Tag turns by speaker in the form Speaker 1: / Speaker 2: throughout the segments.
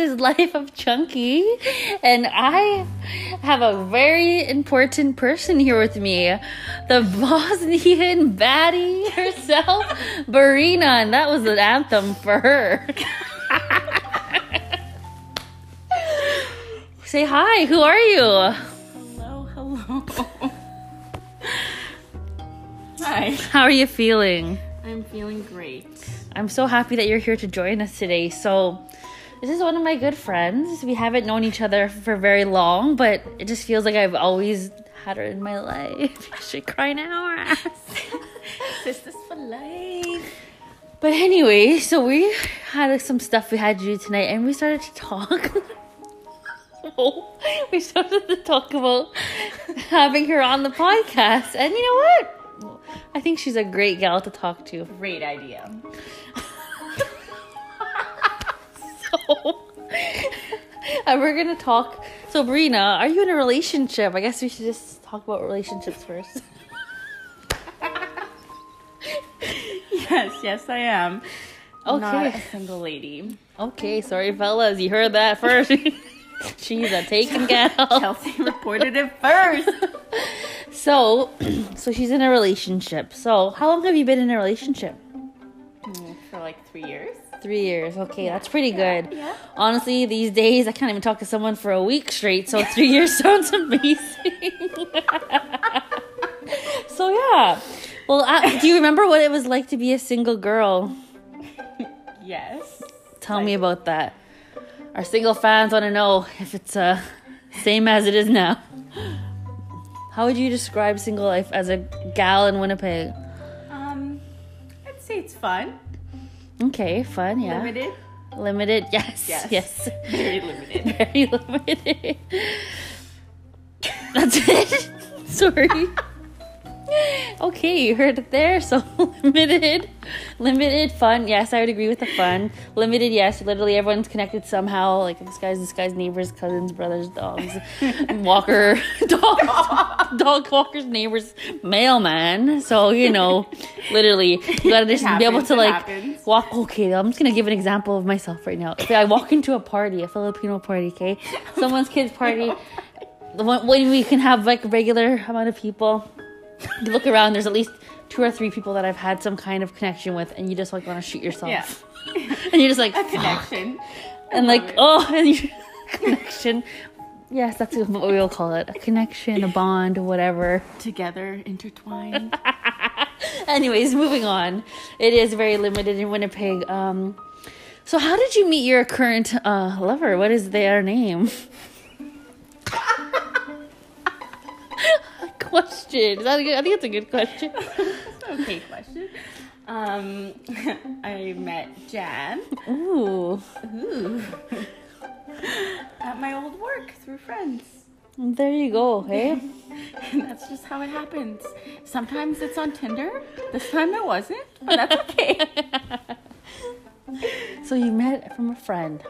Speaker 1: Is Life of Chunky, and I have a very important person here with me the Bosnian baddie herself, Barina, and that was an anthem for her. Say hi, who are you?
Speaker 2: Hello, hello. Hi.
Speaker 1: How are you feeling?
Speaker 2: I'm feeling great.
Speaker 1: I'm so happy that you're here to join us today. So, this is one of my good friends. We haven't known each other for very long, but it just feels like I've always had her in my life. I should cry now.
Speaker 2: Sisters for life.
Speaker 1: but anyway, so we had some stuff we had to do tonight, and we started to talk. oh, we started to talk about having her on the podcast, and you know what? I think she's a great gal to talk to.
Speaker 2: Great idea.
Speaker 1: So, and we're gonna talk. So, Brina, are you in a relationship? I guess we should just talk about relationships first.
Speaker 2: Yes, yes, I am. Not
Speaker 1: Okay.
Speaker 2: a single lady.
Speaker 1: Okay, sorry, fellas, you heard that first. She's a taken gal.
Speaker 2: Chelsea reported it first.
Speaker 1: So, so she's in a relationship. So, how long have you been in a relationship?
Speaker 2: Mm, For like three years.
Speaker 1: Three years. Okay, that's pretty good.
Speaker 2: yeah.
Speaker 1: Honestly, these days I can't even talk to someone for a week straight. So three years sounds amazing. so yeah. Well, uh, do you remember what it was like to be a single girl?
Speaker 2: Yes.
Speaker 1: Tell me about that. Our single fans want to know if it's uh same as it is now. How would you describe single life as a gal in Winnipeg?
Speaker 2: Um, I'd say it's fun.
Speaker 1: Okay, fun, yeah.
Speaker 2: Limited.
Speaker 1: Limited, yes,
Speaker 2: Yes.
Speaker 1: yes.
Speaker 2: Very limited.
Speaker 1: Very limited. That's it. Sorry. Okay, you heard it there. So limited, limited fun. Yes, I would agree with the fun. Limited, yes. Literally, everyone's connected somehow. Like this guy's this guy's neighbors, cousins, brothers, dogs, walker, dog, dog walkers, neighbors, mailman. So you know, literally, you gotta just be able to like
Speaker 2: happens.
Speaker 1: Walk. Okay, I'm just gonna give an example of myself right now. If I walk into a party, a Filipino party, okay, someone's kid's party, the one when we can have like regular amount of people, you look around. There's at least two or three people that I've had some kind of connection with, and you just like want to shoot yourself.
Speaker 2: Yeah.
Speaker 1: and you're just like
Speaker 2: A
Speaker 1: "Fuck."
Speaker 2: connection.
Speaker 1: and like
Speaker 2: it.
Speaker 1: oh, and you connection. Yes, that's what we'll call it. A connection, a bond, whatever.
Speaker 2: Together, intertwined.
Speaker 1: Anyways, moving on. It is very limited in Winnipeg. Um, so how did you meet your current uh, lover? What is their name? question. Is that a good? I think it's a good question.
Speaker 2: okay, question. Um, I met Jan
Speaker 1: Ooh,
Speaker 2: ooh, at my old work through friends.
Speaker 1: there you go. Hey,
Speaker 2: And that's just how it happens. Sometimes it's on Tinder. This time it wasn't, but that's okay.
Speaker 1: so you met from a friend.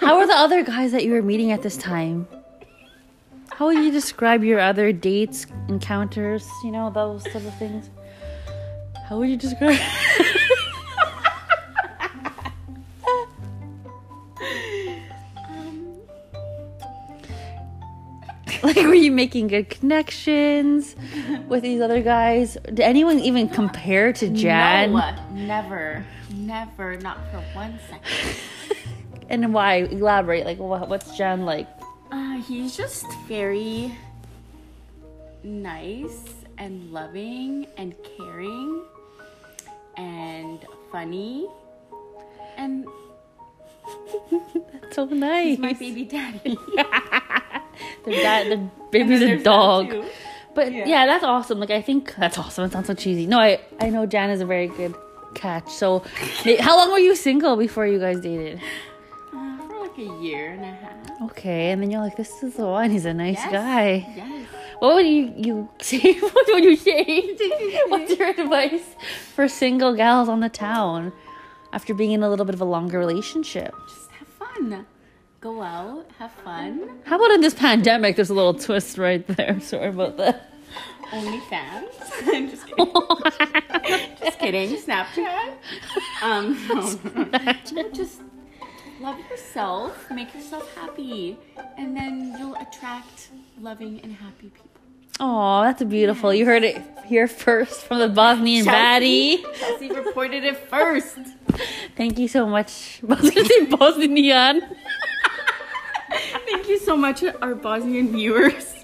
Speaker 1: How were the other guys that you were meeting at this time? How would you describe your other dates, encounters? You know those sort of things. How would you describe? Like, were you making good connections with these other guys? Did anyone even compare to Jan?
Speaker 2: No, never, never, not for one second.
Speaker 1: And why? Elaborate. Like, what's Jan like?
Speaker 2: Uh, he's just very nice and loving and caring and funny and
Speaker 1: That's so nice.
Speaker 2: he's my baby daddy.
Speaker 1: Their dad, the baby's a dog. But yeah.
Speaker 2: Yeah.
Speaker 1: that's awesome. Like, I think that's awesome. It sounds so cheesy. No, I, I know Jan is a very good catch. So, how long were you single before you guys dated?
Speaker 2: Uh, for like a year and a half.
Speaker 1: Okay, and then you're like, this is the one. He's a nice
Speaker 2: Yes.
Speaker 1: guy.
Speaker 2: Yes.
Speaker 1: What would you you say? What would you say? What's your advice for single gals on the town after being in a little bit of a longer relationship?
Speaker 2: Just have fun. Go out, have fun.
Speaker 1: How about in this pandemic? There's a little twist right there. Sorry about that.
Speaker 2: OnlyFans. I'm just kidding. just kidding. Snapchat. Um, no. just love yourself, make yourself happy, and then you'll attract loving and happy people.
Speaker 1: Oh, that's beautiful. You heard it here first from the Bosnian baddie.
Speaker 2: Chelsea reported it first.
Speaker 1: Thank you so much. Bosnian.
Speaker 2: Thank you so much, our Bosnian viewers.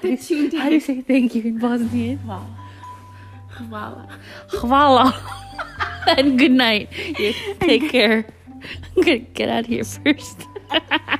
Speaker 2: that tuned
Speaker 1: How do you say thank you in Bosnian?
Speaker 2: Wow. Wow.
Speaker 1: Hvala. and good night. You take care. I'm gonna get out of here first.